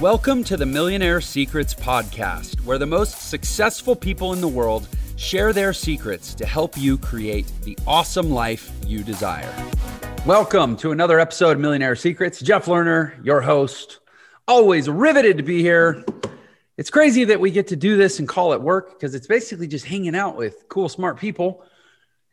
Welcome to the Millionaire Secrets Podcast, where the most successful people in the world share their secrets to help you create the awesome life you desire. Welcome to another episode of Millionaire Secrets. Jeff Lerner, your host, always riveted to be here. It's crazy that we get to do this and call it work because it's basically just hanging out with cool, smart people.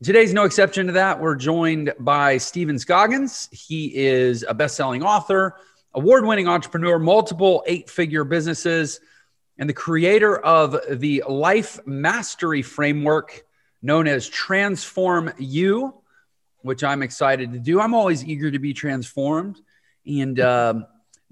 Today's no exception to that. We're joined by Steven Scoggins. He is a best selling author award winning entrepreneur, multiple eight figure businesses, and the creator of the life mastery framework known as Transform You, which I'm excited to do. I'm always eager to be transformed. And uh,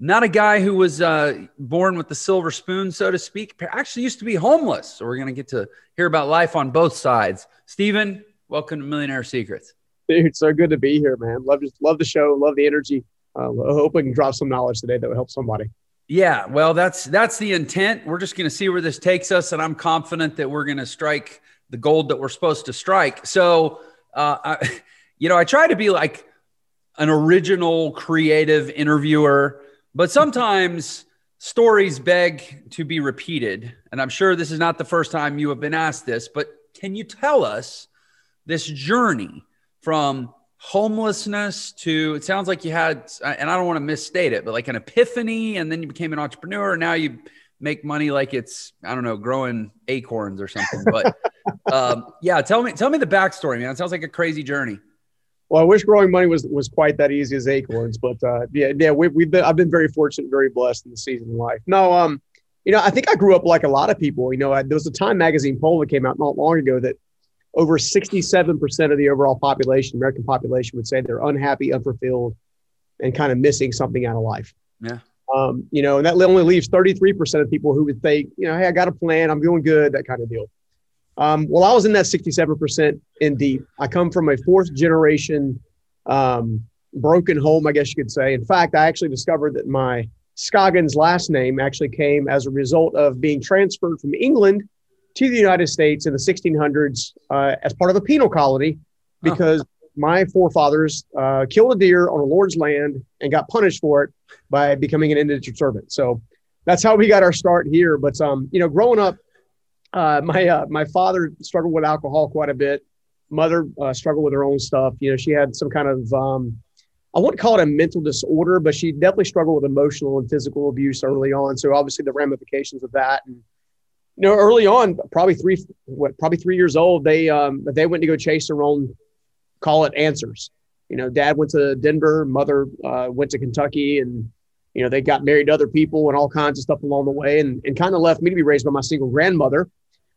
not a guy who was uh, born with the silver spoon, so to speak. Actually, used to be homeless. So we're going to get to hear about life on both sides. Steven, welcome to Millionaire Secrets. Dude, so good to be here, man. Love love the show. Love the energy uh, I hope we can drop some knowledge today that will help somebody. Yeah, well, that's that's the intent. We're just going to see where this takes us, and I'm confident that we're going to strike the gold that we're supposed to strike. So, uh, I, you know, I try to be like an original, creative interviewer, but sometimes stories beg to be repeated. And I'm sure this is not the first time you have been asked this, but can you tell us this journey from homelessness to it sounds like you had and i don't want to misstate it but like an epiphany and then you became an entrepreneur and now you make money like it's i don't know growing acorns or something but um, yeah tell me tell me the backstory man. It sounds like a crazy journey. Well i wish growing money was was quite that easy as acorns but uh, yeah yeah we, we've been i've been very fortunate very blessed in the season of life. No um you know i think i grew up like a lot of people you know I, there was a time magazine poll that came out not long ago that over 67% of the overall population, American population, would say they're unhappy, unfulfilled, and kind of missing something out of life. Yeah. Um, you know, and that only leaves 33% of people who would think, you know, hey, I got a plan, I'm doing good, that kind of deal. Um, well, I was in that 67% in deep. I come from a fourth generation um, broken home, I guess you could say. In fact, I actually discovered that my Scoggins last name actually came as a result of being transferred from England to the United States in the 1600s uh, as part of a penal colony because oh. my forefathers uh, killed a deer on a lord's land and got punished for it by becoming an indentured servant. So that's how we got our start here. But um, you know, growing up, uh, my uh, my father struggled with alcohol quite a bit. Mother uh, struggled with her own stuff. You know, she had some kind of um, I wouldn't call it a mental disorder, but she definitely struggled with emotional and physical abuse early on. So obviously the ramifications of that and you know, early on, probably three, what, probably three years old, they um, they went to go chase their own, call it answers. You know, dad went to Denver, mother uh, went to Kentucky, and you know they got married to other people and all kinds of stuff along the way, and and kind of left me to be raised by my single grandmother,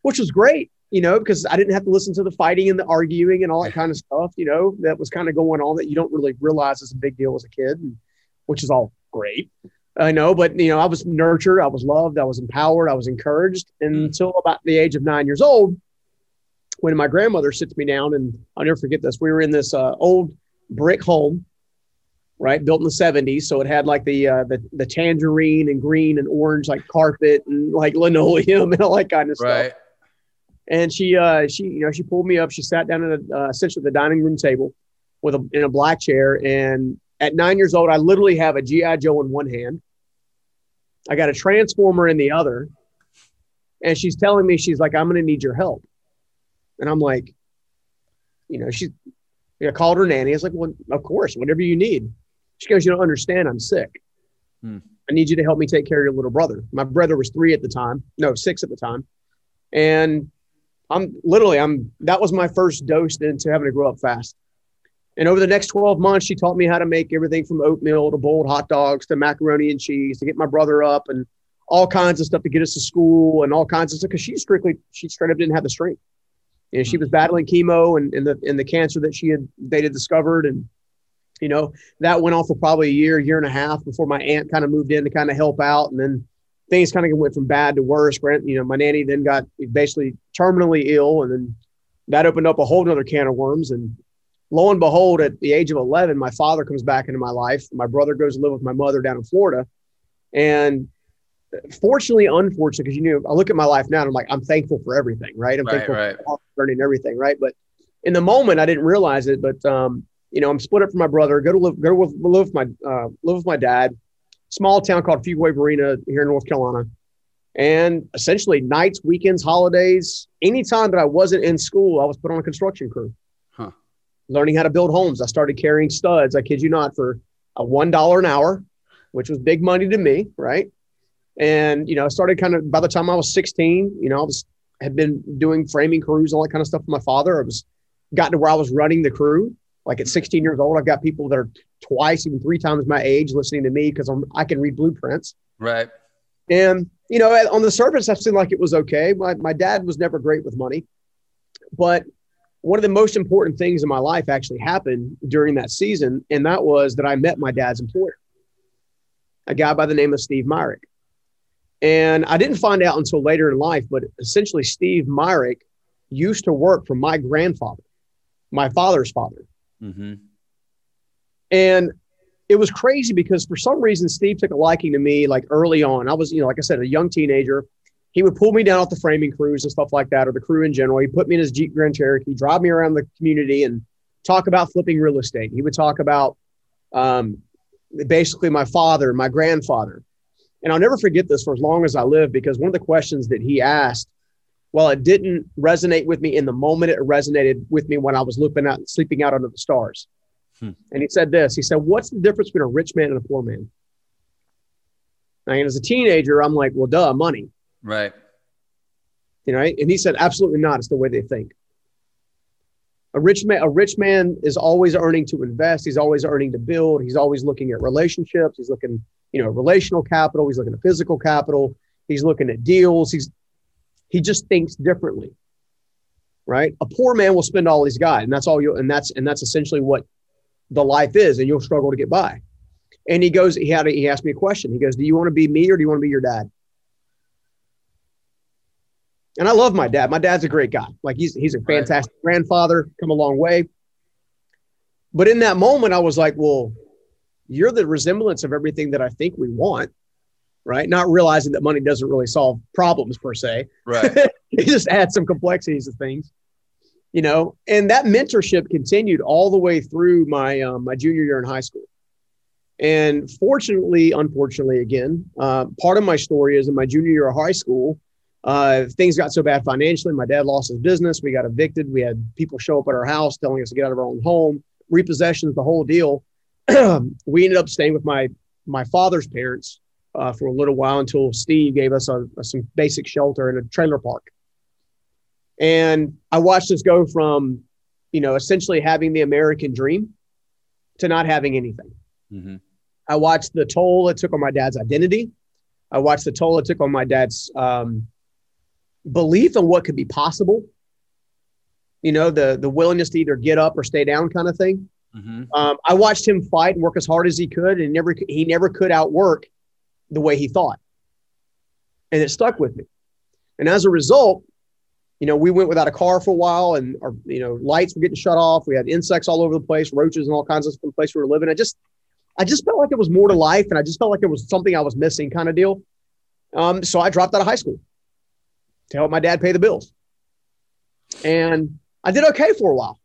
which was great. You know, because I didn't have to listen to the fighting and the arguing and all that kind of stuff. You know, that was kind of going on that you don't really realize is a big deal as a kid, and, which is all great. I know, but you know, I was nurtured, I was loved, I was empowered, I was encouraged mm. until about the age of nine years old, when my grandmother sits me down, and I'll never forget this. We were in this uh, old brick home, right, built in the '70s, so it had like the uh, the the tangerine and green and orange like carpet and like linoleum and all that kind of right. stuff. And she uh, she you know she pulled me up. She sat down at a, uh, essentially the dining room table with a in a black chair and at nine years old, I literally have a GI Joe in one hand I got a transformer in the other. And she's telling me, she's like, I'm going to need your help. And I'm like, you know, she's, I called her nanny. I was like, well, of course, whatever you need. She goes, you don't understand. I'm sick. Hmm. I need you to help me take care of your little brother. My brother was three at the time. No, six at the time. And I'm literally, I'm, that was my first dose into having to grow up fast. And over the next 12 months, she taught me how to make everything from oatmeal to boiled hot dogs to macaroni and cheese to get my brother up and all kinds of stuff to get us to school and all kinds of stuff because she strictly, she straight up didn't have the strength. And she hmm. was battling chemo and, and the and the cancer that she had they had discovered. And, you know, that went on for probably a year, year and a half before my aunt kind of moved in to kind of help out. And then things kind of went from bad to worse. Grant, you know, my nanny then got basically terminally ill and then that opened up a whole nother can of worms. And lo and behold, at the age of 11, my father comes back into my life. My brother goes to live with my mother down in Florida. And fortunately, unfortunately, because you know, I look at my life now and I'm like, I'm thankful for everything, right? I'm right, thankful right. for learning everything, right? But in the moment, I didn't realize it. But um, you know, I'm split up from my brother. Go to live, go to live with my uh, live with my dad. small town called Fuquay Varina here in North Carolina. And essentially, nights, weekends, holidays, anytime that I wasn't in school, I was put on a construction crew. Learning how to build homes. I started carrying studs, I kid you not, for a $1 an hour, which was big money to me, right? And, you know, I started kind of by the time I was 16, you know, I was had been doing framing crews, all that kind of stuff with my father. I was gotten to where I was running the crew. Like at 16 years old, I've got people that are twice, even three times my age listening to me because I can read blueprints. Right. And, you know, on the surface, I seemed like it was okay. My, my dad was never great with money. But one of the most important things in my life actually happened during that season. And that was that I met my dad's employer, a guy by the name of Steve Myrick. And I didn't find out until later in life, but essentially, Steve Myrick used to work for my grandfather, my father's father. Mm-hmm. And it was crazy because for some reason, Steve took a liking to me like early on. I was, you know, like I said, a young teenager. He would pull me down off the framing crews and stuff like that, or the crew in general. He put me in his Jeep Grand Cherokee, drive me around the community and talk about flipping real estate. He would talk about um, basically my father, my grandfather. And I'll never forget this for as long as I live because one of the questions that he asked, while it didn't resonate with me in the moment, it resonated with me when I was looking out, sleeping out under the stars. Hmm. And he said this He said, What's the difference between a rich man and a poor man? And as a teenager, I'm like, Well, duh, money. Right. You know, and he said, Absolutely not. It's the way they think. A rich man, a rich man is always earning to invest. He's always earning to build. He's always looking at relationships. He's looking you know, relational capital. He's looking at physical capital. He's looking at deals. He's he just thinks differently, right? A poor man will spend all he's got, and that's all you. And that's and that's essentially what the life is, and you'll struggle to get by. And he goes, he had a, he asked me a question. He goes, "Do you want to be me or do you want to be your dad?" And I love my dad. My dad's a great guy. Like he's he's a fantastic right. grandfather, come a long way. But in that moment, I was like, well, you're the resemblance of everything that I think we want, right? Not realizing that money doesn't really solve problems per se. Right. it just adds some complexities to things, you know. And that mentorship continued all the way through my um, my junior year in high school. And fortunately, unfortunately, again, uh, part of my story is in my junior year of high school, uh, things got so bad financially. My dad lost his business. We got evicted. We had people show up at our house telling us to get out of our own home, repossessions, the whole deal. we ended up staying with my my father's parents uh, for a little while until Steve gave us a, a, some basic shelter in a trailer park. And I watched us go from, you know, essentially having the American dream to not having anything. Mm-hmm. I watched the toll it took on my dad's identity. I watched the toll it took on my dad's um, belief in what could be possible. You know, the the willingness to either get up or stay down kind of thing. Mm-hmm. Um, I watched him fight and work as hard as he could, and never he never could outwork the way he thought, and it stuck with me. And as a result, you know, we went without a car for a while, and our you know lights were getting shut off. We had insects all over the place, roaches and all kinds of stuff in the place we were living. I just, I just felt like it was more to life, and I just felt like it was something I was missing, kind of deal. Um, so I dropped out of high school to help my dad pay the bills, and I did okay for a while,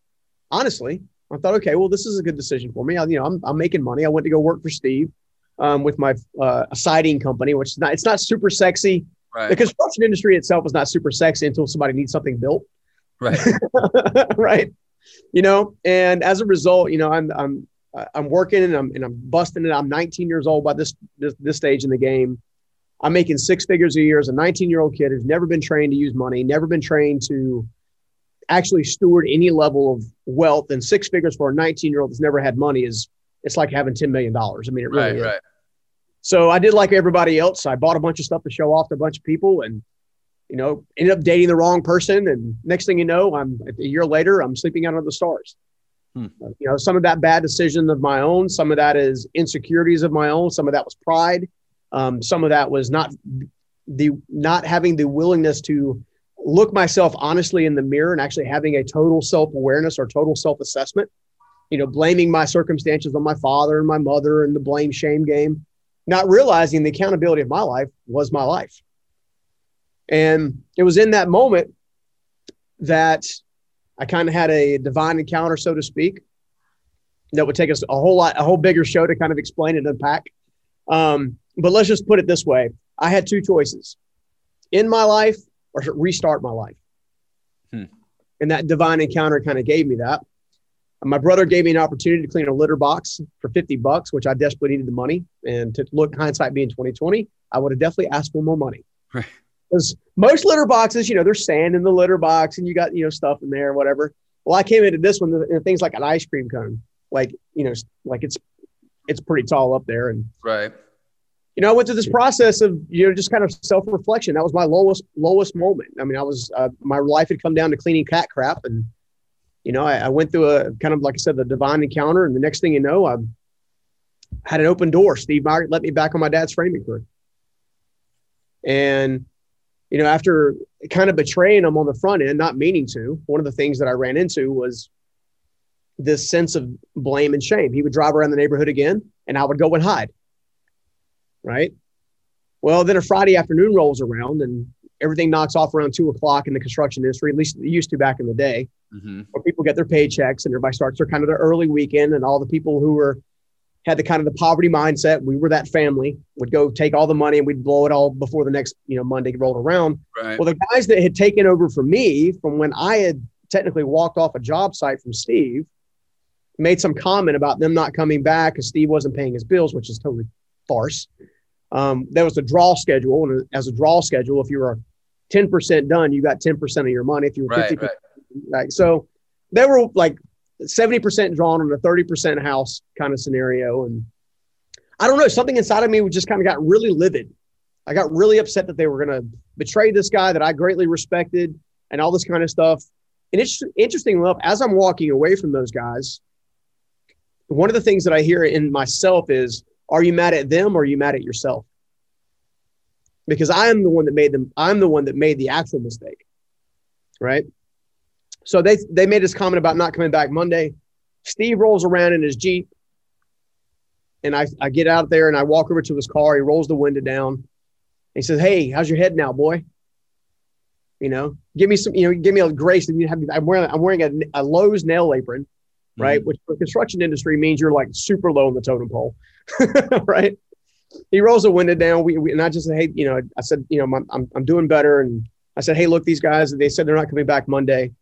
honestly. I thought, okay, well, this is a good decision for me. I, you know, I'm, I'm making money. I went to go work for Steve um, with my uh, siding company, which is not, it's not super sexy. Right. The construction industry itself is not super sexy until somebody needs something built. Right. right. You know, and as a result, you know, I'm, I'm, I'm working and I'm, and I'm busting it. I'm 19 years old by this, this, this stage in the game. I'm making six figures a year as a 19 year old kid who's never been trained to use money, never been trained to actually steward any level of wealth and six figures for a 19 year old that's never had money is it's like having $10 million. I mean, it really right, is. Right. So I did like everybody else. I bought a bunch of stuff to show off to a bunch of people and, you know, ended up dating the wrong person. And next thing you know, I'm a year later, I'm sleeping out under the stars. Hmm. You know, some of that bad decision of my own, some of that is insecurities of my own, some of that was pride. Um, some of that was not the not having the willingness to look myself honestly in the mirror and actually having a total self-awareness or total self-assessment you know blaming my circumstances on my father and my mother and the blame shame game not realizing the accountability of my life was my life. And it was in that moment that i kind of had a divine encounter so to speak that would take us a whole lot a whole bigger show to kind of explain and unpack. Um, but let's just put it this way: I had two choices: in my life or restart my life. Hmm. And that divine encounter kind of gave me that. My brother gave me an opportunity to clean a litter box for 50 bucks, which I desperately needed the money. And to look hindsight being 2020, I would have definitely asked for more money. Right. Because most litter boxes, you know, there's sand in the litter box and you got, you know, stuff in there, whatever. Well, I came into this one, and things like an ice cream cone, like, you know, like it's, it's pretty tall up there. And right. You know, I went through this process of, you know, just kind of self reflection. That was my lowest, lowest moment. I mean, I was, uh, my life had come down to cleaning cat crap. And, you know, I, I went through a kind of, like I said, the divine encounter. And the next thing you know, I had an open door. Steve Myrick let me back on my dad's framing crew. And you know, after kind of betraying him on the front end, not meaning to, one of the things that I ran into was this sense of blame and shame. He would drive around the neighborhood again, and I would go and hide. Right. Well, then a Friday afternoon rolls around, and everything knocks off around two o'clock in the construction industry. At least it used to back in the day, mm-hmm. where people get their paychecks and everybody starts their kind of their early weekend, and all the people who were had the kind of the poverty mindset. We were that family would go take all the money and we'd blow it all before the next, you know, Monday rolled around. Right. Well, the guys that had taken over from me from when I had technically walked off a job site from Steve made some comment about them not coming back because Steve wasn't paying his bills, which is totally farce. Um, there was a draw schedule, and as a draw schedule, if you were 10% done, you got 10% of your money. If you were 50%, right, right. so they were like 70% drawn on a 30% house kind of scenario. And I don't know, something inside of me just kind of got really livid. I got really upset that they were going to betray this guy that I greatly respected and all this kind of stuff. And it's interesting enough, as I'm walking away from those guys, one of the things that I hear in myself is, are you mad at them or are you mad at yourself? Because I am the one that made them, I'm the one that made the actual mistake. Right. So they they made this comment about not coming back Monday. Steve rolls around in his Jeep. And I, I get out there and I walk over to his car. He rolls the window down. He says, Hey, how's your head now, boy? You know, give me some, you know, give me a grace. And you have, I'm wearing, I'm wearing a, a Lowe's nail apron, right? Mm-hmm. Which for construction industry means you're like super low on the totem pole, right? He rolls the window down. We, we, and I just said, Hey, you know, I said, you know, I'm, I'm, I'm doing better. And I said, Hey, look, these guys, they said they're not coming back Monday.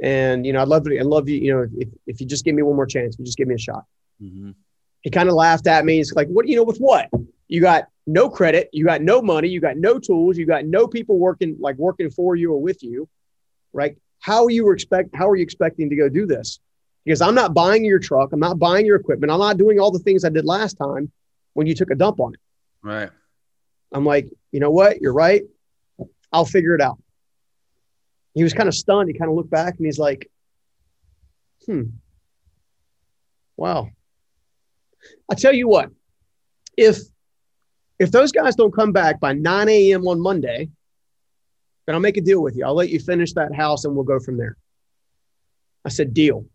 And you know, I'd love to. I love you. You know, if, if you just give me one more chance, you just give me a shot. Mm-hmm. He kind of laughed at me. He's like, "What? You know, with what? You got no credit. You got no money. You got no tools. You got no people working like working for you or with you, right? How you expect? How are you expecting to go do this? Because I'm not buying your truck. I'm not buying your equipment. I'm not doing all the things I did last time when you took a dump on it. Right. I'm like, you know what? You're right. I'll figure it out he was kind of stunned. He kind of looked back and he's like, hmm, wow. I tell you what, if if those guys don't come back by 9 a.m. on Monday, then I'll make a deal with you. I'll let you finish that house and we'll go from there. I said, deal.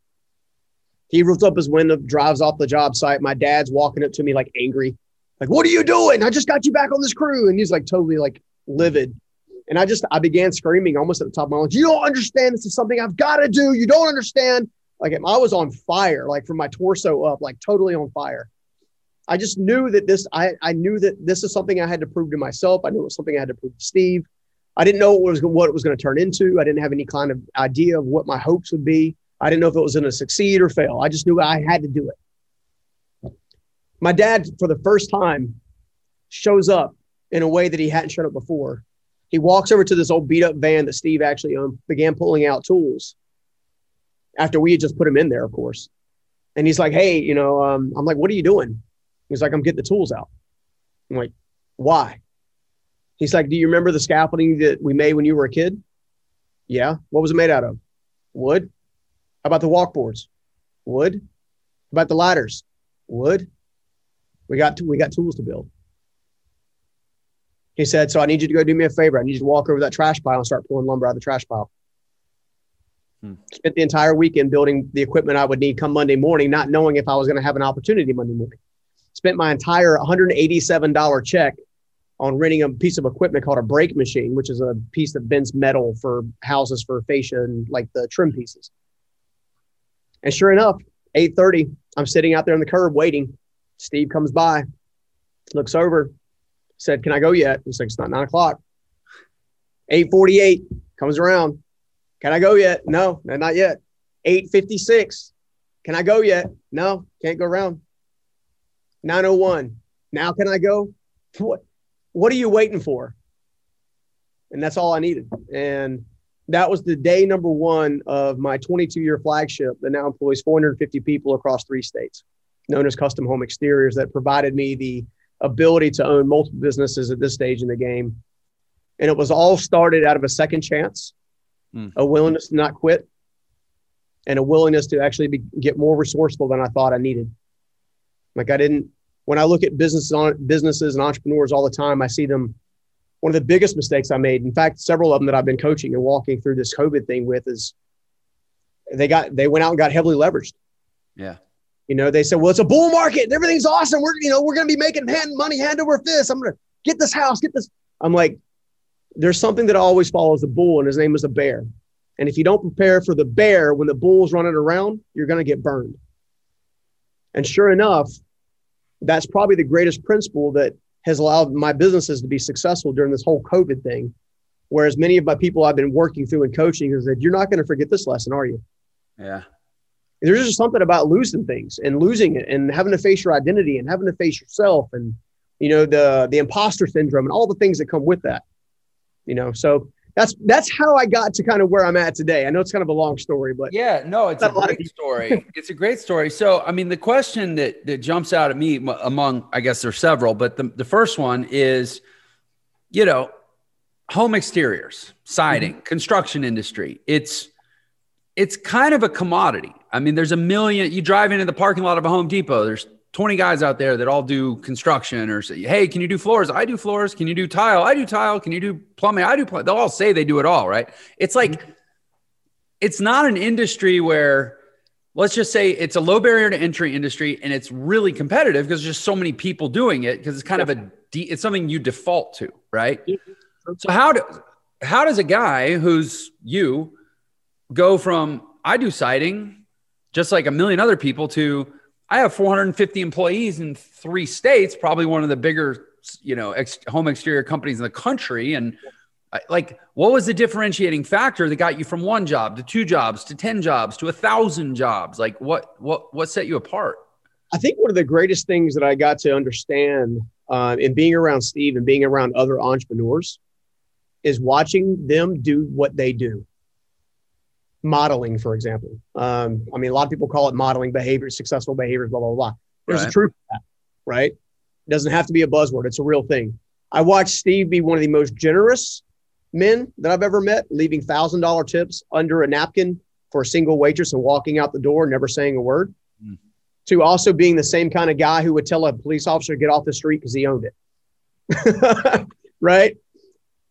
He rolls up his window, drives off the job site. My dad's walking up to me like angry, like, what are you doing? I just got you back on this crew. And he's like totally like livid. And I just, I began screaming almost at the top of my lungs, you don't understand. This is something I've got to do. You don't understand. Like I was on fire, like from my torso up, like totally on fire. I just knew that this, I, I knew that this is something I had to prove to myself. I knew it was something I had to prove to Steve. I didn't know what was what it was going to turn into. I didn't have any kind of idea of what my hopes would be. I didn't know if it was going to succeed or fail. I just knew I had to do it. My dad, for the first time, shows up in a way that he hadn't shown up before. He walks over to this old beat up van that Steve actually owned, began pulling out tools after we had just put him in there, of course. And he's like, Hey, you know, um, I'm like, What are you doing? He's like, I'm getting the tools out. I'm like, Why? He's like, Do you remember the scaffolding that we made when you were a kid? Yeah. What was it made out of? Wood. How about the walkboards? Wood. How about the ladders? Wood. We got we got tools to build. He said, So I need you to go do me a favor. I need you to walk over that trash pile and start pulling lumber out of the trash pile. Hmm. Spent the entire weekend building the equipment I would need come Monday morning, not knowing if I was going to have an opportunity Monday morning. Spent my entire $187 check on renting a piece of equipment called a brake machine, which is a piece that bends metal for houses for fascia and like the trim pieces. And sure enough, 8:30, I'm sitting out there on the curb waiting. Steve comes by. looks over, said, Can I go yet? He's like, It's not nine o'clock. 848 comes around. Can I go yet? No, not yet. 856. Can I go yet? No, can't go around. 901. Now can I go? What what are you waiting for? And that's all I needed. And that was the day number one of my 22 year flagship that now employs 450 people across three states, known as Custom Home Exteriors, that provided me the ability to own multiple businesses at this stage in the game. And it was all started out of a second chance, mm. a willingness to not quit, and a willingness to actually be, get more resourceful than I thought I needed. Like I didn't, when I look at businesses, businesses and entrepreneurs all the time, I see them one of the biggest mistakes I made, in fact, several of them that I've been coaching and walking through this COVID thing with is they got they went out and got heavily leveraged. Yeah. You know, they said, well, it's a bull market and everything's awesome. We're, you know, we're gonna be making hand money hand over fist. I'm gonna get this house, get this. I'm like, there's something that always follows the bull, and his name is a bear. And if you don't prepare for the bear when the bull's running around, you're gonna get burned. And sure enough, that's probably the greatest principle that has allowed my businesses to be successful during this whole COVID thing. Whereas many of my people I've been working through and coaching is that you're not going to forget this lesson, are you? Yeah. There's just something about losing things and losing it and having to face your identity and having to face yourself and you know the the imposter syndrome and all the things that come with that. You know, so that's that's how I got to kind of where I'm at today. I know it's kind of a long story, but yeah, no, it's a great story. it's a great story. So, I mean, the question that that jumps out at me among, I guess there's several, but the the first one is, you know, home exteriors, siding, mm-hmm. construction industry. It's it's kind of a commodity. I mean, there's a million. You drive into the parking lot of a Home Depot. There's 20 guys out there that all do construction or say, Hey, can you do floors? I do floors. Can you do tile? I do tile. Can you do plumbing? I do plumbing. They'll all say they do it all, right? It's like, mm-hmm. it's not an industry where let's just say it's a low barrier to entry industry and it's really competitive because there's just so many people doing it because it's kind of a de- it's something you default to, right? So how do how does a guy who's you go from I do siding just like a million other people to I have 450 employees in three states, probably one of the bigger, you know, ex- home exterior companies in the country. And I, like, what was the differentiating factor that got you from one job to two jobs to 10 jobs to a thousand jobs? Like what, what, what set you apart? I think one of the greatest things that I got to understand uh, in being around Steve and being around other entrepreneurs is watching them do what they do modeling, for example. Um, I mean, a lot of people call it modeling behavior, successful behaviors, blah, blah, blah. There's right. a truth to that, right? It doesn't have to be a buzzword, it's a real thing. I watched Steve be one of the most generous men that I've ever met, leaving $1,000 tips under a napkin for a single waitress and walking out the door, never saying a word, mm. to also being the same kind of guy who would tell a police officer to get off the street because he owned it. right?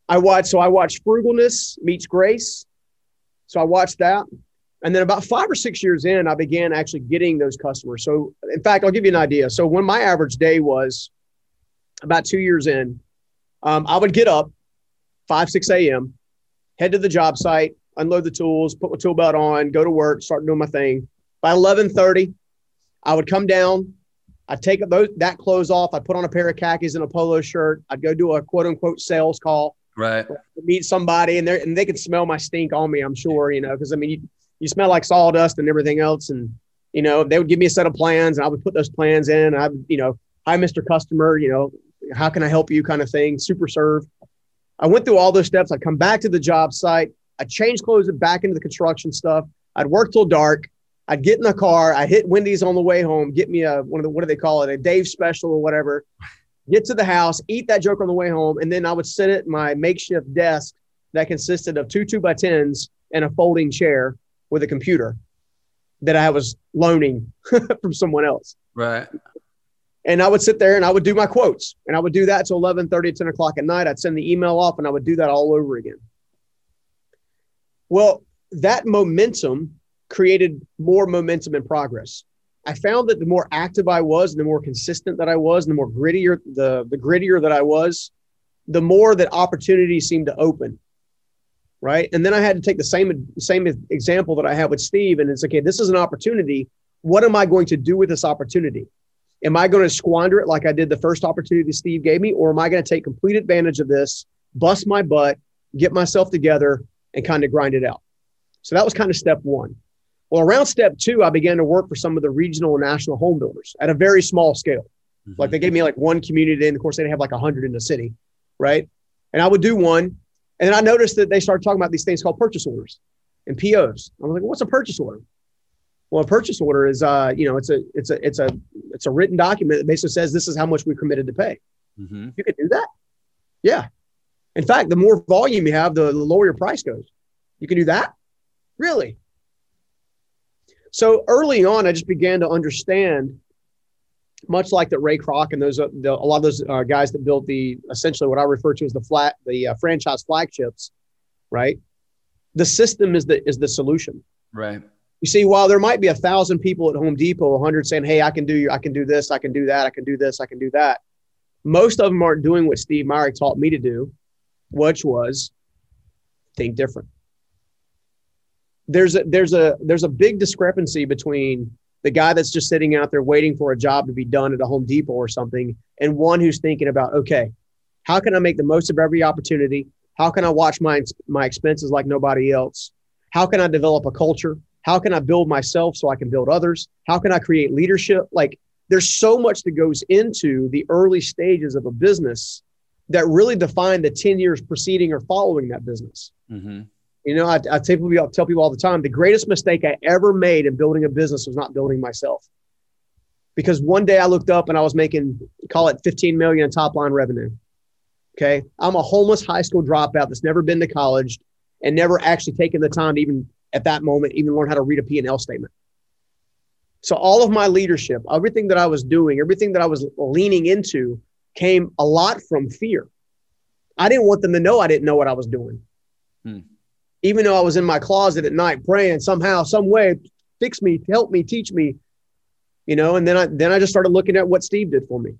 I watched, so I watched frugalness meets grace so I watched that. And then about five or six years in, I began actually getting those customers. So, in fact, I'll give you an idea. So, when my average day was about two years in, um, I would get up 5, 6 a.m., head to the job site, unload the tools, put my tool belt on, go to work, start doing my thing. By 11:30, I would come down. I'd take those, that clothes off. I'd put on a pair of khakis and a polo shirt. I'd go do a quote unquote sales call. Right. Meet somebody and they and they could smell my stink on me, I'm sure, you know, because I mean you, you smell like sawdust and everything else. And, you know, they would give me a set of plans and I would put those plans in. I would, you know, hi, Mr. Customer, you know, how can I help you kind of thing, super serve. I went through all those steps. I'd come back to the job site. I'd change clothes back into the construction stuff. I'd work till dark. I'd get in the car. I hit Wendy's on the way home, get me a one of the what do they call it, a Dave special or whatever get to the house, eat that joke on the way home, and then I would sit at my makeshift desk that consisted of two two by tens and a folding chair with a computer that I was loaning from someone else. Right. And I would sit there and I would do my quotes and I would do that till 11 30, 10 o'clock at night. I'd send the email off and I would do that all over again. Well, that momentum created more momentum and progress. I found that the more active I was, and the more consistent that I was, and the more grittier the the grittier that I was, the more that opportunities seemed to open. Right. And then I had to take the same same example that I had with Steve, and it's okay, this is an opportunity. What am I going to do with this opportunity? Am I going to squander it like I did the first opportunity Steve gave me, or am I going to take complete advantage of this, bust my butt, get myself together, and kind of grind it out? So that was kind of step one. Well, around step two, I began to work for some of the regional and national home builders at a very small scale. Mm-hmm. Like they gave me like one community, and of course they have like a hundred in the city, right? And I would do one, and then I noticed that they started talking about these things called purchase orders and POs. I was like, "What's a purchase order?" Well, a purchase order is, uh, you know, it's a it's a it's a it's a written document that basically says this is how much we committed to pay. Mm-hmm. You can do that. Yeah. In fact, the more volume you have, the, the lower your price goes. You can do that. Really. So early on, I just began to understand, much like that Ray Kroc and those uh, the, a lot of those uh, guys that built the essentially what I refer to as the flat the uh, franchise flagships, right? The system is the is the solution. Right. You see, while there might be a thousand people at Home Depot, a hundred saying, "Hey, I can do I can do this, I can do that, I can do this, I can do that," most of them aren't doing what Steve Myrick taught me to do, which was think different. There's a there's a there's a big discrepancy between the guy that's just sitting out there waiting for a job to be done at a Home Depot or something, and one who's thinking about, okay, how can I make the most of every opportunity? How can I watch my my expenses like nobody else? How can I develop a culture? How can I build myself so I can build others? How can I create leadership? Like there's so much that goes into the early stages of a business that really define the 10 years preceding or following that business. Mm-hmm. You know, I, I, tell people, I tell people all the time the greatest mistake I ever made in building a business was not building myself. Because one day I looked up and I was making, call it 15 million in top line revenue. Okay. I'm a homeless high school dropout that's never been to college and never actually taken the time to even at that moment even learn how to read a P&L statement. So all of my leadership, everything that I was doing, everything that I was leaning into came a lot from fear. I didn't want them to know I didn't know what I was doing. Hmm. Even though I was in my closet at night praying somehow, some way, fix me, help me, teach me, you know, and then I then I just started looking at what Steve did for me.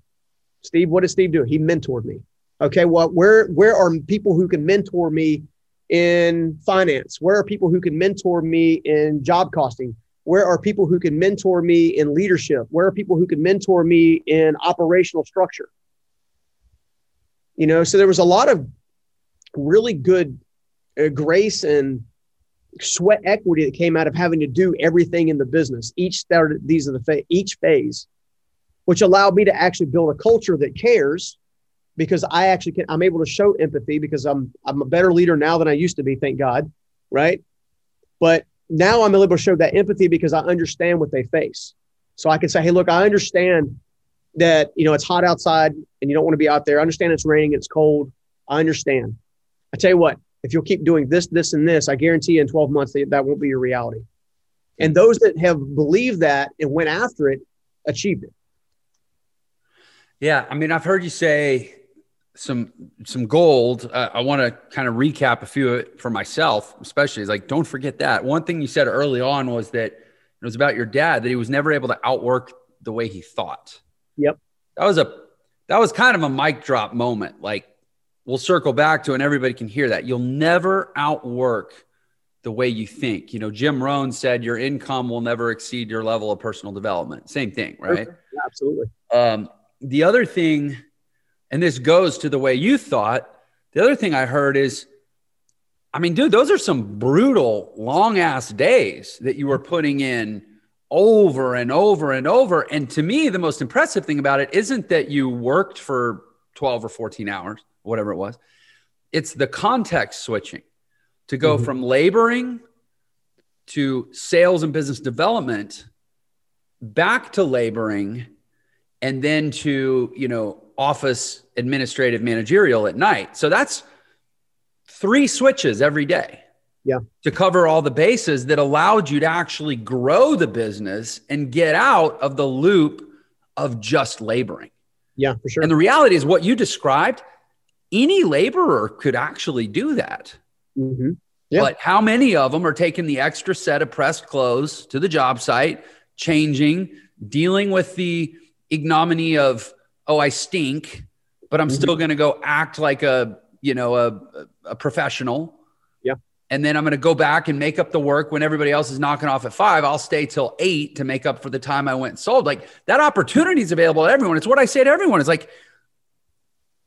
Steve, what did Steve do? He mentored me. Okay, well, where where are people who can mentor me in finance? Where are people who can mentor me in job costing? Where are people who can mentor me in leadership? Where are people who can mentor me in operational structure? You know, so there was a lot of really good Uh, grace and sweat equity that came out of having to do everything in the business. Each started these are the fa- each phase, which allowed me to actually build a culture that cares because I actually can, I'm able to show empathy because I'm, I'm a better leader now than I used to be, thank God. Right. But now I'm able to show that empathy because I understand what they face. So I can say, Hey, look, I understand that, you know, it's hot outside and you don't want to be out there. I understand it's raining, it's cold. I understand. I tell you what, if you'll keep doing this, this, and this, I guarantee you in 12 months that, that won't be your reality. And those that have believed that and went after it achieved it. Yeah. I mean, I've heard you say some some gold. Uh, I want to kind of recap a few of it for myself, especially. Like, don't forget that one thing you said early on was that it was about your dad that he was never able to outwork the way he thought. Yep, that was a that was kind of a mic drop moment. Like, we'll circle back to, and everybody can hear that. You'll never outwork the way you think. You know, Jim Rohn said your income will never exceed your level of personal development. Same thing, right? Yeah, absolutely. Um, the other thing and this goes to the way you thought. The other thing I heard is, I mean, dude, those are some brutal, long ass days that you were putting in over and over and over. And to me, the most impressive thing about it isn't that you worked for 12 or 14 hours, whatever it was, it's the context switching to go mm-hmm. from laboring to sales and business development back to laboring and then to, you know, office administrative managerial at night. So that's three switches every day. Yeah. To cover all the bases that allowed you to actually grow the business and get out of the loop of just laboring. Yeah, for sure. And the reality is what you described, any laborer could actually do that. Mm-hmm. Yeah. But how many of them are taking the extra set of pressed clothes to the job site, changing, dealing with the ignominy of oh, I stink, but I'm mm-hmm. still going to go act like a, you know, a, a professional. Yeah. and then I'm going to go back and make up the work when everybody else is knocking off at five. I'll stay till eight to make up for the time I went and sold. Like that opportunity is available to everyone. It's what I say to everyone. It's like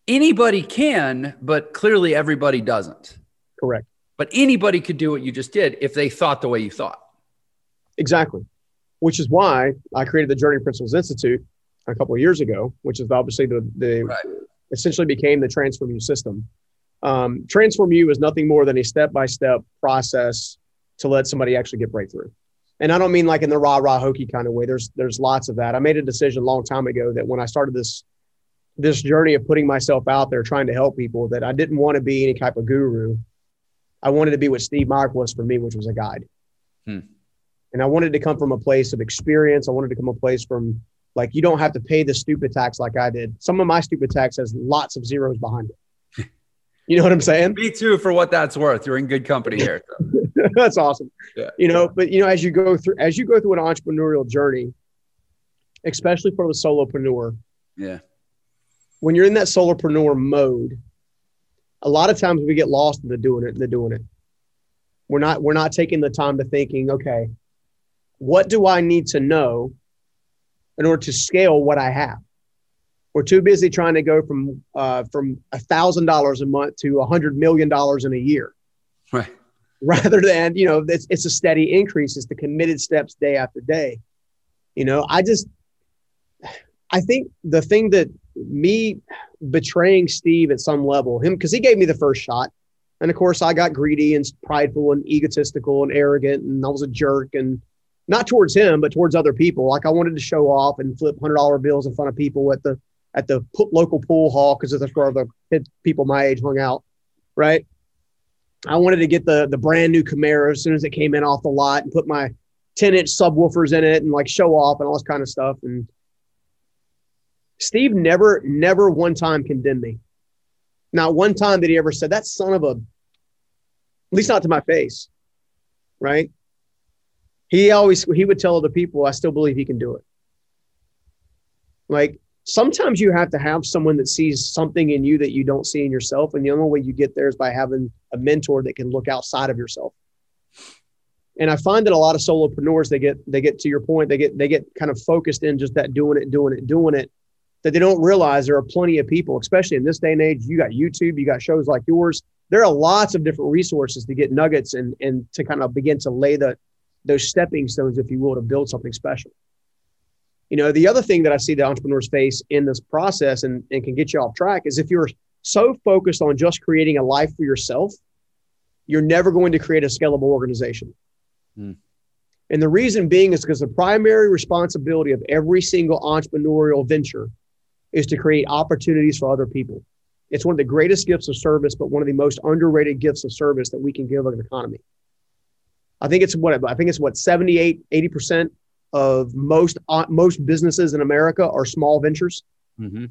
anybody can, but clearly everybody doesn't. Correct. But anybody could do what you just did if they thought the way you thought. Exactly. Which is why I created the Journey Principles Institute a couple of years ago, which is obviously the, the right. essentially became the Transform You system. Um, Transform You is nothing more than a step by step process to let somebody actually get breakthrough. And I don't mean like in the rah rah hokey kind of way. There's there's lots of that. I made a decision a long time ago that when I started this this journey of putting myself out there trying to help people that I didn't want to be any type of guru. I wanted to be what Steve Mark was for me, which was a guide. Hmm. And I wanted to come from a place of experience. I wanted to come a place from like you don't have to pay the stupid tax like I did. Some of my stupid tax has lots of zeros behind it. You know what I'm saying? Me too, for what that's worth. You're in good company here. So. that's awesome. Yeah. You know, but you know, as you go through as you go through an entrepreneurial journey, especially for the solopreneur, yeah, when you're in that solopreneur mode, a lot of times we get lost in the doing it, the doing it. We're not we're not taking the time to thinking, okay, what do I need to know in order to scale what I have? We're too busy trying to go from uh, from a thousand dollars a month to a hundred million dollars in a year, right? Rather than you know, it's, it's a steady increase. It's the committed steps day after day. You know, I just I think the thing that me betraying Steve at some level, him because he gave me the first shot. And of course, I got greedy and prideful and egotistical and arrogant, and I was a jerk. And not towards him, but towards other people. Like I wanted to show off and flip hundred dollar bills in front of people at the at the local pool hall because that's where the people my age hung out. Right. I wanted to get the the brand new Camaro as soon as it came in off the lot and put my 10 inch subwoofers in it and like show off and all this kind of stuff. And Steve never, never one time condemned me. Not one time did he ever said that son of a, at least not to my face, right? He always he would tell other people, I still believe he can do it. Like sometimes you have to have someone that sees something in you that you don't see in yourself, and the only way you get there is by having a mentor that can look outside of yourself. And I find that a lot of solopreneurs they get they get to your point they get they get kind of focused in just that doing it doing it doing it that they don't realize there are plenty of people, especially in this day and age. You got YouTube, you got shows like yours. There are lots of different resources to get nuggets and and to kind of begin to lay the those stepping stones, if you will, to build something special. You know, the other thing that I see the entrepreneurs face in this process and, and can get you off track is if you're so focused on just creating a life for yourself, you're never going to create a scalable organization. Hmm. And the reason being is because the primary responsibility of every single entrepreneurial venture is to create opportunities for other people. It's one of the greatest gifts of service, but one of the most underrated gifts of service that we can give an economy. I think it's what I think it's what 78, 80% of most uh, most businesses in America are small ventures. Mm-hmm.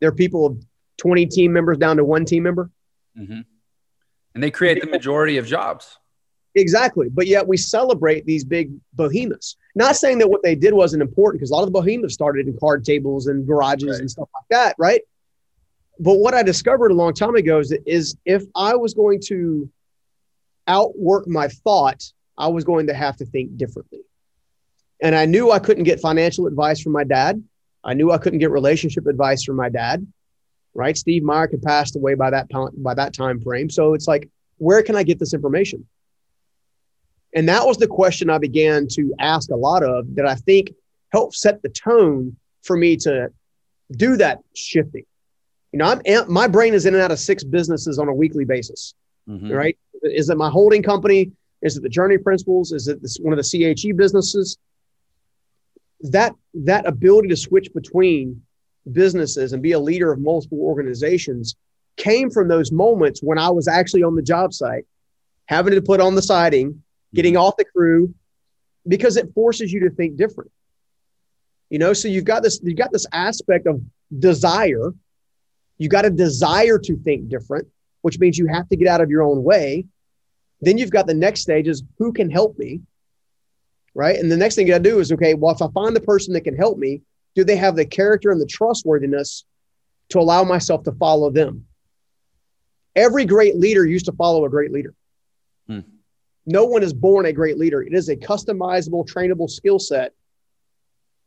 They're people of 20 team members down to one team member. Mm-hmm. And they create the majority of jobs. Exactly. But yet we celebrate these big behemoths. Not saying that what they did wasn't important because a lot of the behemoths started in card tables and garages right. and stuff like that, right? But what I discovered a long time ago is, that, is if I was going to outwork my thought, I was going to have to think differently. And I knew I couldn't get financial advice from my dad. I knew I couldn't get relationship advice from my dad. Right? Steve Myrick had passed away by that by that time frame. So it's like, where can I get this information? And that was the question I began to ask a lot of that I think helped set the tone for me to do that shifting. You know, I'm my brain is in and out of six businesses on a weekly basis. Mm-hmm. Right? Is it my holding company? Is it the Journey Principles? Is it this, one of the CHE businesses? That that ability to switch between businesses and be a leader of multiple organizations came from those moments when I was actually on the job site, having to put on the siding, getting mm-hmm. off the crew, because it forces you to think different. You know, so you've got this, you've got this aspect of desire. You got a desire to think different, which means you have to get out of your own way. Then you've got the next stage is who can help me? Right. And the next thing you got to do is, okay, well, if I find the person that can help me, do they have the character and the trustworthiness to allow myself to follow them? Every great leader used to follow a great leader. Hmm. No one is born a great leader. It is a customizable, trainable skill set.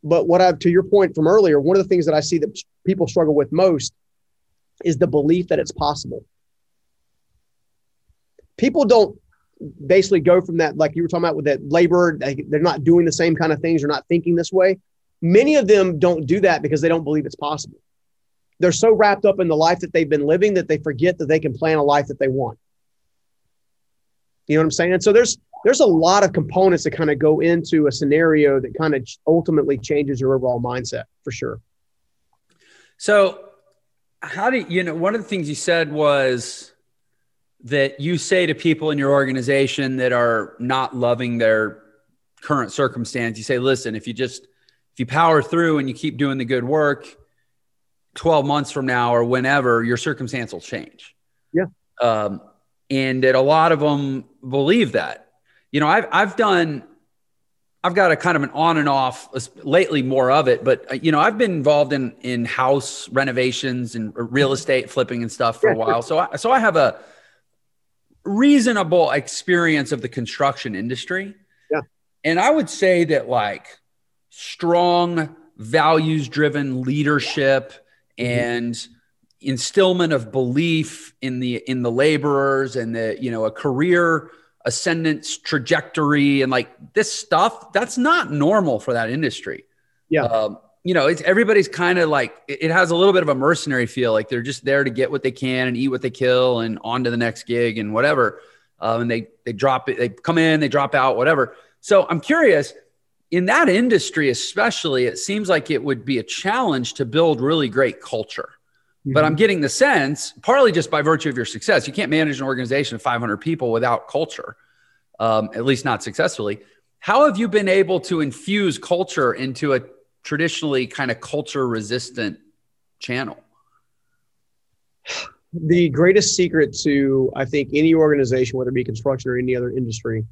But what I've, to your point from earlier, one of the things that I see that people struggle with most is the belief that it's possible. People don't basically go from that, like you were talking about with that labor, they're not doing the same kind of things, they're not thinking this way. Many of them don't do that because they don't believe it's possible. They're so wrapped up in the life that they've been living that they forget that they can plan a life that they want. You know what I'm saying? And so there's there's a lot of components that kind of go into a scenario that kind of ultimately changes your overall mindset for sure. So how do you know one of the things you said was that you say to people in your organization that are not loving their current circumstance you say listen if you just if you power through and you keep doing the good work 12 months from now or whenever your circumstance will change yeah um, and that a lot of them believe that you know i've, I've done I've got a kind of an on and off lately more of it, but uh, you know, I've been involved in in house renovations and real estate flipping and stuff for yeah, a while. Sure. So I, so I have a reasonable experience of the construction industry. Yeah. And I would say that like strong values driven leadership mm-hmm. and instillment of belief in the in the laborers and the you know a career ascendance trajectory and like this stuff that's not normal for that industry. Yeah. Um, you know it's everybody's kind of like it has a little bit of a mercenary feel like they're just there to get what they can and eat what they kill and on to the next gig and whatever. Um, and they they drop it they come in they drop out whatever. So i'm curious in that industry especially it seems like it would be a challenge to build really great culture Mm-hmm. But I'm getting the sense, partly just by virtue of your success, you can't manage an organization of 500 people without culture, um, at least not successfully. How have you been able to infuse culture into a traditionally kind of culture resistant channel? The greatest secret to, I think, any organization, whether it be construction or any other industry,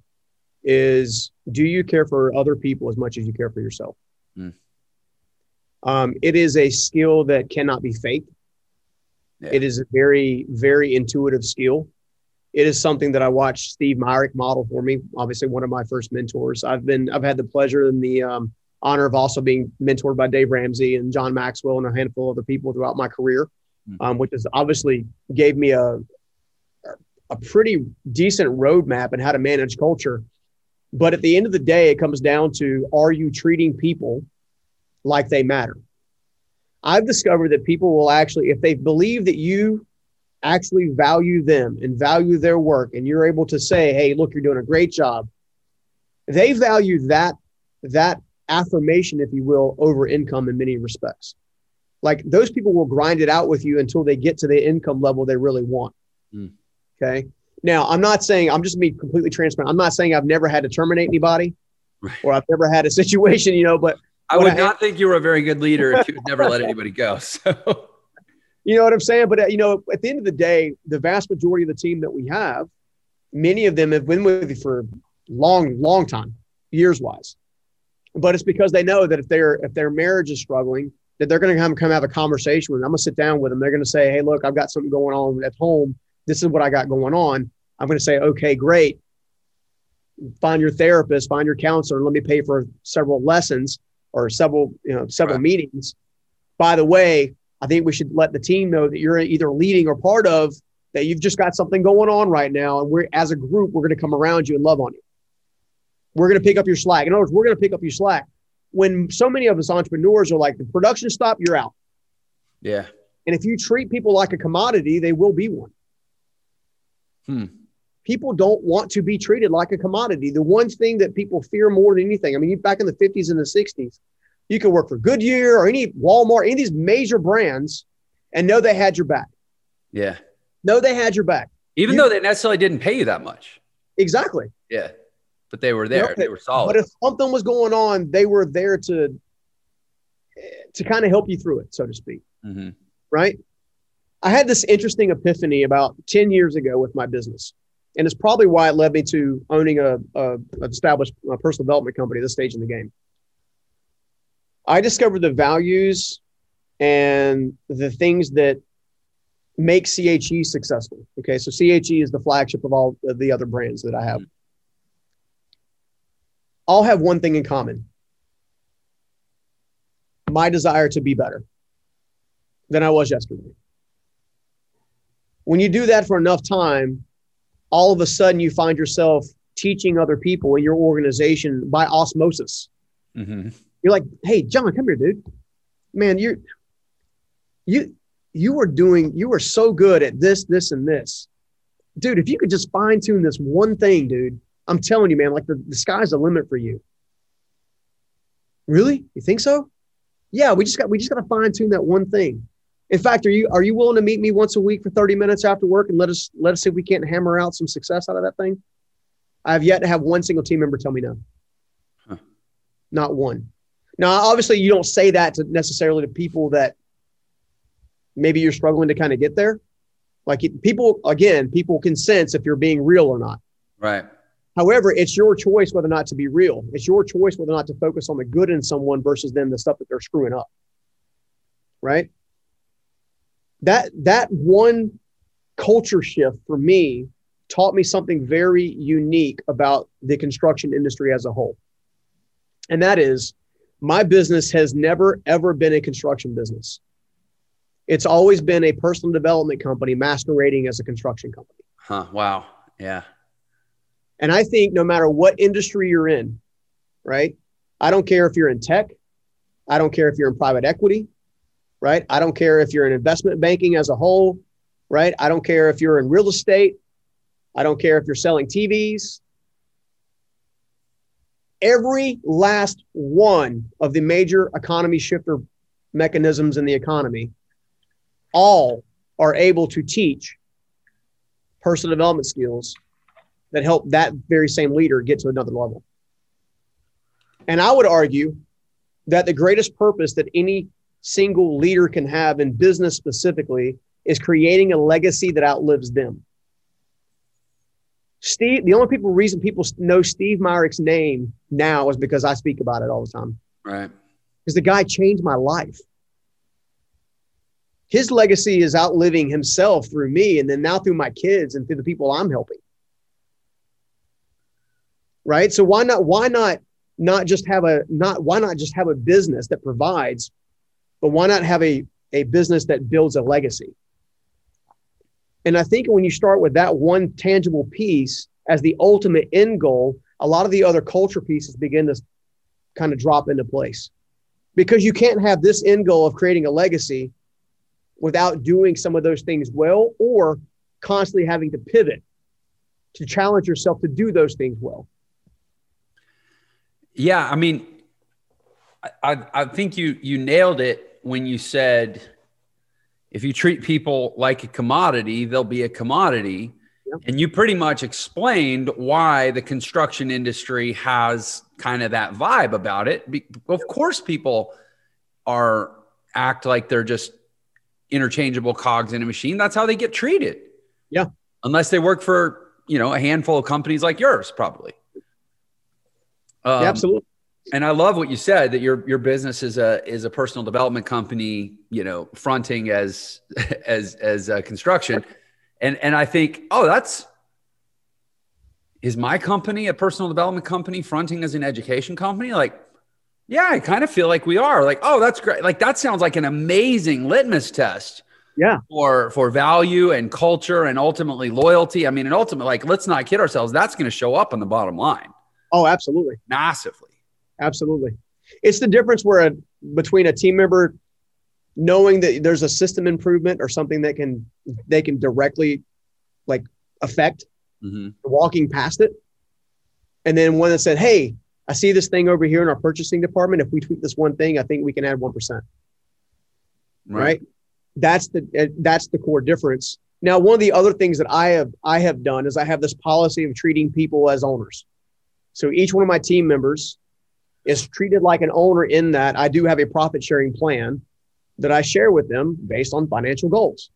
is do you care for other people as much as you care for yourself? Mm. Um, it is a skill that cannot be faked. Yeah. It is a very, very intuitive skill. It is something that I watched Steve Myrick model for me. Obviously, one of my first mentors. I've been, I've had the pleasure and the um, honor of also being mentored by Dave Ramsey and John Maxwell and a handful of other people throughout my career, mm-hmm. um, which has obviously gave me a a pretty decent roadmap and how to manage culture. But at the end of the day, it comes down to: Are you treating people like they matter? I've discovered that people will actually, if they believe that you actually value them and value their work, and you're able to say, "Hey, look, you're doing a great job," they value that that affirmation, if you will, over income in many respects. Like those people will grind it out with you until they get to the income level they really want. Mm. Okay. Now, I'm not saying I'm just being completely transparent. I'm not saying I've never had to terminate anybody, right. or I've never had a situation, you know. But I would not think you were a very good leader if you would never let anybody go. So, you know what I'm saying? But uh, you know, at the end of the day, the vast majority of the team that we have, many of them have been with you for a long, long time, years wise. But it's because they know that if their if their marriage is struggling, that they're going to come come have a conversation with them. I'm going to sit down with them. They're going to say, "Hey, look, I've got something going on at home. This is what I got going on." I'm going to say, "Okay, great. Find your therapist, find your counselor, and let me pay for several lessons." Or several you know several right. meetings. By the way, I think we should let the team know that you're either leading or part of that. You've just got something going on right now, and we're as a group we're going to come around you and love on you. We're going to pick up your slack. In other words, we're going to pick up your slack. When so many of us entrepreneurs are like, the production stop, you're out. Yeah. And if you treat people like a commodity, they will be one. Hmm people don't want to be treated like a commodity. The one thing that people fear more than anything, I mean, back in the 50s and the 60s, you could work for Goodyear or any Walmart, any of these major brands, and know they had your back. Yeah. Know they had your back. Even you, though they necessarily didn't pay you that much. Exactly. Yeah. But they were there. Know, they were solid. But if something was going on, they were there to to kind of help you through it, so to speak. Mm-hmm. Right. I had this interesting epiphany about 10 years ago with my business and it's probably why it led me to owning a, a established a personal development company at this stage in the game. I discovered the values and the things that make CHE successful. Okay, so CHE is the flagship of all the other brands that I have. All have one thing in common my desire to be better than I was yesterday. When you do that for enough time, all of a sudden you find yourself teaching other people in your organization by osmosis. Mm-hmm. You're like, hey, John, come here, dude. Man, you're you you were doing you were so good at this, this, and this. Dude, if you could just fine tune this one thing, dude, I'm telling you, man, like the, the sky's the limit for you. Really? You think so? Yeah, we just got we just got to fine tune that one thing. In fact, are you are you willing to meet me once a week for 30 minutes after work and let us let us see if we can't hammer out some success out of that thing? I have yet to have one single team member tell me no. Huh. Not one. Now, obviously, you don't say that to necessarily to people that maybe you're struggling to kind of get there. Like people, again, people can sense if you're being real or not. Right. However, it's your choice whether or not to be real. It's your choice whether or not to focus on the good in someone versus then the stuff that they're screwing up. Right? That that one culture shift for me taught me something very unique about the construction industry as a whole. And that is my business has never ever been a construction business. It's always been a personal development company masquerading as a construction company. Huh, wow. Yeah. And I think no matter what industry you're in, right? I don't care if you're in tech, I don't care if you're in private equity, right? I don't care if you're in investment banking as a whole, right? I don't care if you're in real estate, I don't care if you're selling TVs. Every last one of the major economy shifter mechanisms in the economy, all are able to teach personal development skills that help that very same leader get to another level. And I would argue that the greatest purpose that any single leader can have in business specifically is creating a legacy that outlives them. Steve, the only people reason people know Steve Myrick's name now is because I speak about it all the time. Right. Because the guy changed my life. His legacy is outliving himself through me and then now through my kids and through the people I'm helping right? So why not why not not just have a not why not just have a business that provides, but why not have a a business that builds a legacy? And I think when you start with that one tangible piece as the ultimate end goal, a lot of the other culture pieces begin to kind of drop into place. Because you can't have this end goal of creating a legacy without doing some of those things well or constantly having to pivot to challenge yourself to do those things well. Yeah, I mean, I, I think you you nailed it when you said if you treat people like a commodity, they'll be a commodity. Yep. And you pretty much explained why the construction industry has kind of that vibe about it. Be- of course, people are act like they're just interchangeable cogs in a machine. That's how they get treated. Yeah. Unless they work for, you know, a handful of companies like yours, probably. Um, yeah, absolutely. And I love what you said that your your business is a is a personal development company, you know, fronting as as as a construction, and and I think, oh, that's is my company a personal development company fronting as an education company? Like, yeah, I kind of feel like we are. Like, oh, that's great. Like that sounds like an amazing litmus test. Yeah. For for value and culture and ultimately loyalty. I mean, and ultimately, like, let's not kid ourselves. That's going to show up on the bottom line. Oh, absolutely. Massively. Absolutely. It's the difference where a, between a team member knowing that there's a system improvement or something that can they can directly like affect mm-hmm. walking past it. And then one that said, Hey, I see this thing over here in our purchasing department. If we tweak this one thing, I think we can add 1%. Right. right? That's the, that's the core difference. Now, one of the other things that I have, I have done is I have this policy of treating people as owners. So each one of my team members is treated like an owner in that I do have a profit sharing plan that I share with them based on financial goals.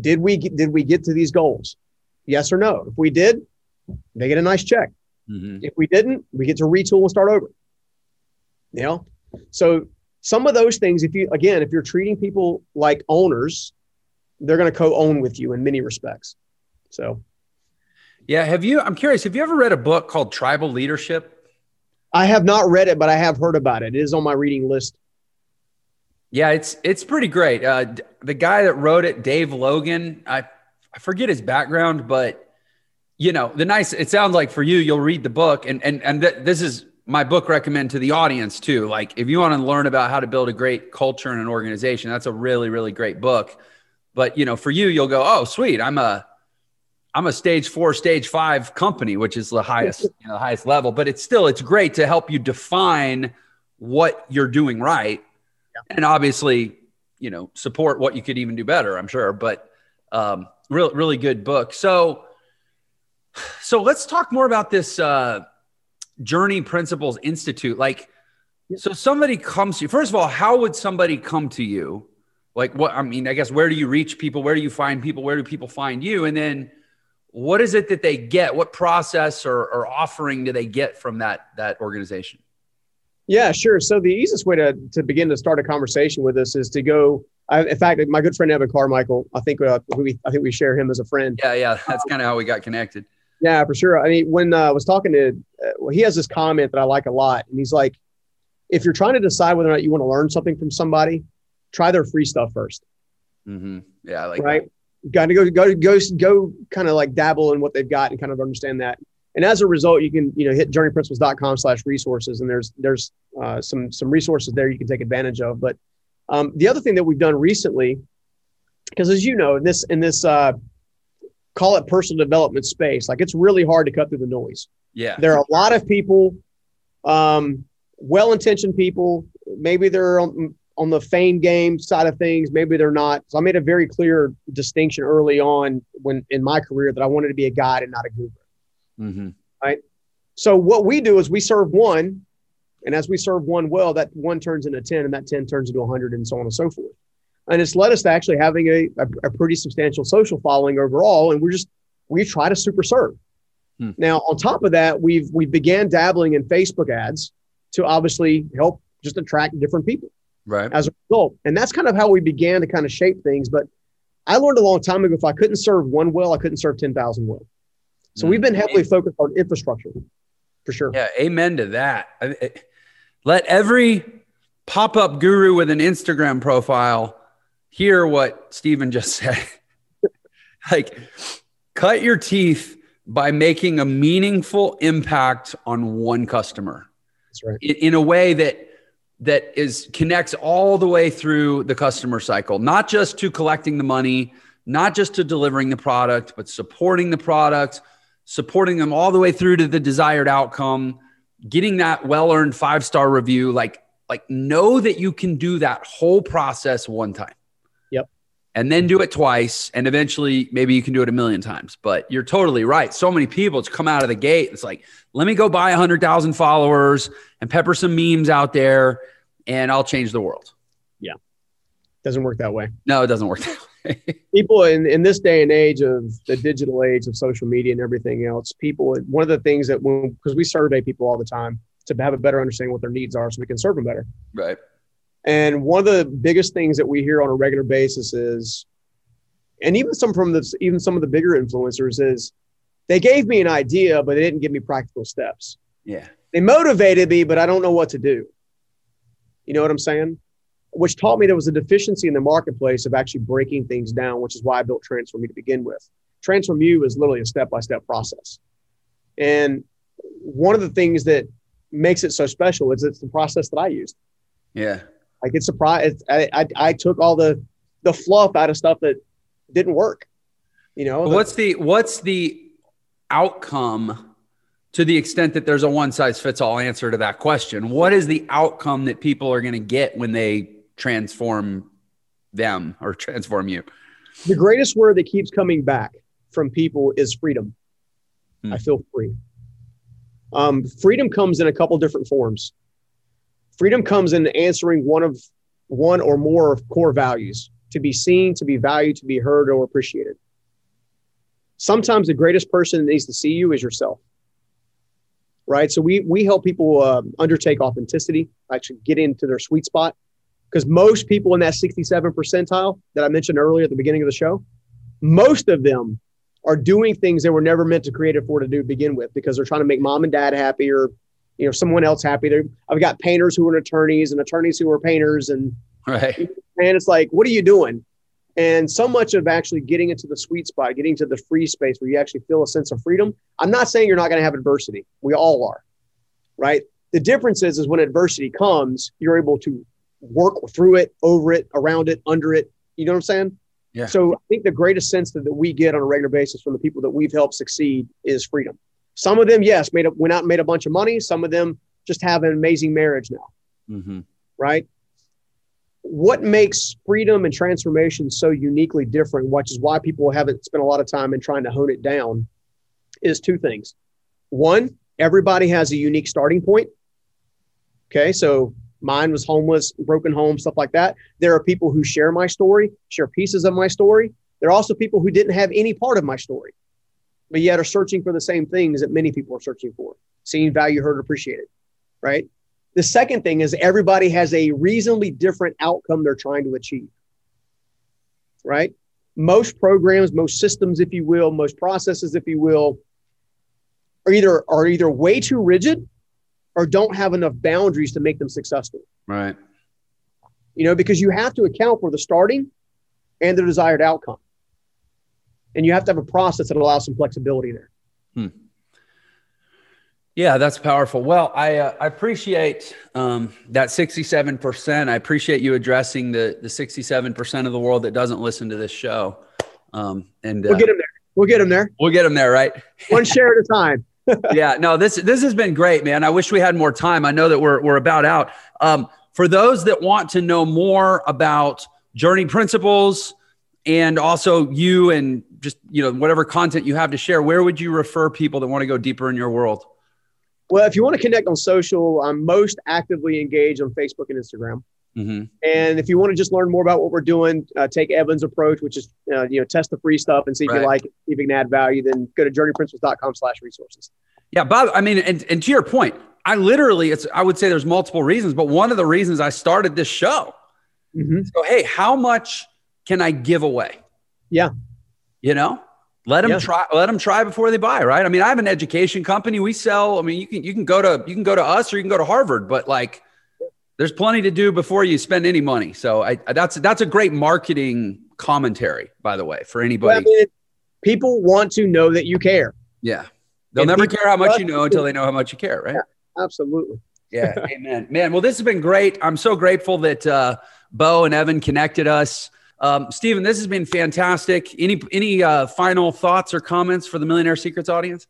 Did we did we get to these goals? Yes or no? If we did, they get a nice check. Mm-hmm. If we didn't, we get to retool and start over. You know, so some of those things, if you again, if you're treating people like owners, they're going to co-own with you in many respects. So, yeah. Have you? I'm curious. Have you ever read a book called Tribal Leadership? I have not read it, but I have heard about it. It is on my reading list. Yeah, it's it's pretty great. Uh, the guy that wrote it, Dave Logan, I I forget his background, but you know, the nice. It sounds like for you, you'll read the book, and and and th- this is my book recommend to the audience too. Like if you want to learn about how to build a great culture in an organization, that's a really really great book. But you know, for you, you'll go, oh, sweet, I'm a I'm a stage four, stage five company, which is the highest, you know, the highest level. But it's still it's great to help you define what you're doing right yeah. and obviously, you know, support what you could even do better. I'm sure, but um, really, really good book. So, so let's talk more about this uh, Journey Principles Institute. Like, so somebody comes to you. First of all, how would somebody come to you? Like, what? I mean, I guess where do you reach people? Where do you find people? Where do people find you? And then, what is it that they get? What process or, or offering do they get from that that organization? Yeah, sure. So the easiest way to, to begin to start a conversation with us is to go. I, in fact, my good friend Evan Carmichael, I think uh, we I think we share him as a friend. Yeah, yeah, that's kind of how we got connected. Yeah, for sure. I mean, when uh, I was talking to, uh, well, he has this comment that I like a lot, and he's like, if you're trying to decide whether or not you want to learn something from somebody, try their free stuff 1st mm-hmm. Yeah, like right. Got to go go go go kind of like dabble in what they've got and kind of understand that and as a result, you can you know hit journeyprinciples.com slash resources, and there's there's uh, some some resources there you can take advantage of. But um, the other thing that we've done recently, because as you know, in this in this uh, call it personal development space, like it's really hard to cut through the noise. Yeah, there are a lot of people, um, well-intentioned people. Maybe they're on, on the fame game side of things. Maybe they're not. So I made a very clear distinction early on when in my career that I wanted to be a guide and not a guru. Mm-hmm. Right. So what we do is we serve one, and as we serve one well, that one turns into 10, and that 10 turns into 100, and so on and so forth. And it's led us to actually having a, a, a pretty substantial social following overall. And we're just, we try to super serve. Hmm. Now, on top of that, we've we began dabbling in Facebook ads to obviously help just attract different people. Right. As a result. And that's kind of how we began to kind of shape things. But I learned a long time ago if I couldn't serve one well, I couldn't serve 10,000 well. So we've been mm. heavily focused on infrastructure for sure. Yeah, amen to that. Let every pop up guru with an Instagram profile hear what Stephen just said. like, cut your teeth by making a meaningful impact on one customer. That's right. In, in a way that that is connects all the way through the customer cycle, not just to collecting the money, not just to delivering the product, but supporting the product, supporting them all the way through to the desired outcome, getting that well-earned five-star review, like like know that you can do that whole process one time. And then do it twice and eventually maybe you can do it a million times. But you're totally right. So many people it's come out of the gate. It's like, let me go buy 100,000 followers and pepper some memes out there and I'll change the world. Yeah. Doesn't work that way. No, it doesn't work that way. people in, in this day and age of the digital age of social media and everything else, people, one of the things that when, because we survey people all the time to have a better understanding what their needs are so we can serve them better. Right. And one of the biggest things that we hear on a regular basis is, and even some from the, even some of the bigger influencers is they gave me an idea, but they didn't give me practical steps. Yeah. They motivated me, but I don't know what to do. You know what I'm saying? which taught me there was a deficiency in the marketplace of actually breaking things down, which is why I built Transform You to begin with. Transform You is literally a step by step process. And one of the things that makes it so special is it's the process that I used. Yeah. Like it's surprised. I, I, I took all the, the fluff out of stuff that didn't work. You know, what's the, what's the outcome to the extent that there's a one size fits all answer to that question? What is the outcome that people are going to get when they transform them or transform you? The greatest word that keeps coming back from people is freedom. Hmm. I feel free. Um, freedom comes in a couple different forms. Freedom comes in answering one of one or more of core values to be seen, to be valued, to be heard, or appreciated. Sometimes the greatest person that needs to see you is yourself. Right. So we we help people uh, undertake authenticity, actually get into their sweet spot Because most people in that 67 percentile that I mentioned earlier at the beginning of the show, most of them are doing things they were never meant to create it for to do begin with because they're trying to make mom and dad happy or you know someone else happy. They're, I've got painters who are attorneys and attorneys who are painters and right. And it's like, what are you doing? And so much of actually getting into the sweet spot, getting to the free space where you actually feel a sense of freedom. I'm not saying you're not going to have adversity. We all are, right? The difference is, is when adversity comes, you're able to work through it, over it, around it, under it. You know what I'm saying? Yeah. So I think the greatest sense that, that we get on a regular basis from the people that we've helped succeed is freedom. Some of them, yes, made up, went out and made a bunch of money. Some of them just have an amazing marriage now. Mm-hmm. Right what makes freedom and transformation so uniquely different, which is why people haven't spent a lot of time in trying to hone it down, is two things. One, everybody has a unique starting point. Okay, so mine was homeless, broken home, stuff like that. There are people who share my story, share pieces of my story. There are also people who didn't have any part of my story, but yet are searching for the same things that many people are searching for seeing value, heard, appreciated, right? The second thing is everybody has a reasonably different outcome they're trying to achieve. Right? Most programs, most systems, if you will, most processes, if you will, are either are either way too rigid or don't have enough boundaries to make them successful. Right. You know, because you have to account for the starting and the desired outcome. And you have to have a process that allows some flexibility there. Hmm. Yeah, that's powerful. Well, I uh, I appreciate um, that sixty seven percent. I appreciate you addressing the the sixty seven percent of the world that doesn't listen to this show. Um, and we'll uh, get them there. We'll get them there. We'll get them there, right? One share at a time. yeah, no this this has been great, man. I wish we had more time. I know that we're we're about out. Um, for those that want to know more about journey principles and also you and just you know whatever content you have to share, where would you refer people that want to go deeper in your world? Well, if you want to connect on social, I'm most actively engaged on Facebook and Instagram. Mm-hmm. And if you want to just learn more about what we're doing, uh, take Evan's approach, which is uh, you know test the free stuff and see if right. you like it, if you can add value. Then go to journeyprinciples.com slash resources Yeah, Bob. I mean, and, and to your point, I literally, it's I would say there's multiple reasons, but one of the reasons I started this show. Mm-hmm. So hey, how much can I give away? Yeah, you know, let them yeah. try. Let them try before they buy. Right. I mean, I have an education company. We sell. I mean, you can you can go to you can go to us or you can go to Harvard, but like, there's plenty to do before you spend any money. So I, that's that's a great marketing commentary, by the way, for anybody. Well, I mean, people want to know that you care. Yeah, they'll and never care how much you know until they know how much you care. Right. Yeah, absolutely. yeah. Amen. Man. Well, this has been great. I'm so grateful that uh, Bo and Evan connected us. Um, Stephen, this has been fantastic. Any any uh, final thoughts or comments for the Millionaire Secrets audience?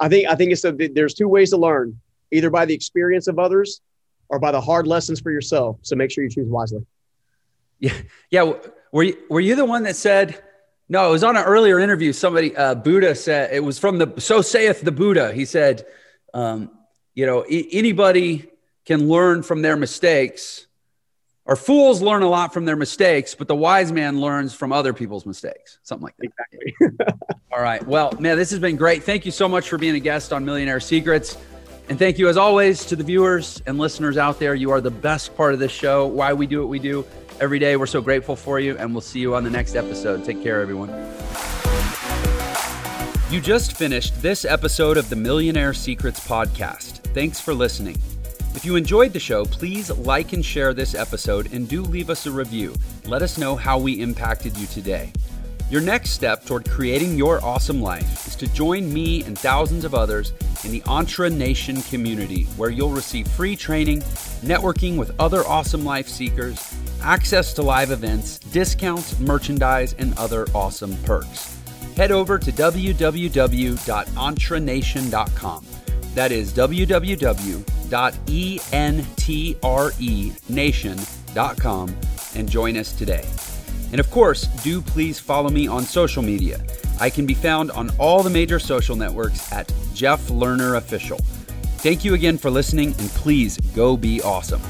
I think I think it's a, there's two ways to learn: either by the experience of others or by the hard lessons for yourself. So make sure you choose wisely. Yeah, yeah. Were you were you the one that said? No, it was on an earlier interview. Somebody, uh, Buddha said it was from the. So saith the Buddha. He said, um, you know, I- anybody can learn from their mistakes or fools learn a lot from their mistakes, but the wise man learns from other people's mistakes. Something like that. Exactly. All right. Well, man, this has been great. Thank you so much for being a guest on Millionaire Secrets. And thank you, as always, to the viewers and listeners out there. You are the best part of this show, why we do what we do every day. We're so grateful for you, and we'll see you on the next episode. Take care, everyone. You just finished this episode of the Millionaire Secrets podcast. Thanks for listening. If you enjoyed the show, please like and share this episode and do leave us a review. Let us know how we impacted you today. Your next step toward creating your awesome life is to join me and thousands of others in the Entre Nation community, where you'll receive free training, networking with other awesome life seekers, access to live events, discounts, merchandise, and other awesome perks. Head over to www.entrenation.com. That is www.entrenation.com and join us today. And of course, do please follow me on social media. I can be found on all the major social networks at Jeff Lerner Official. Thank you again for listening, and please go be awesome.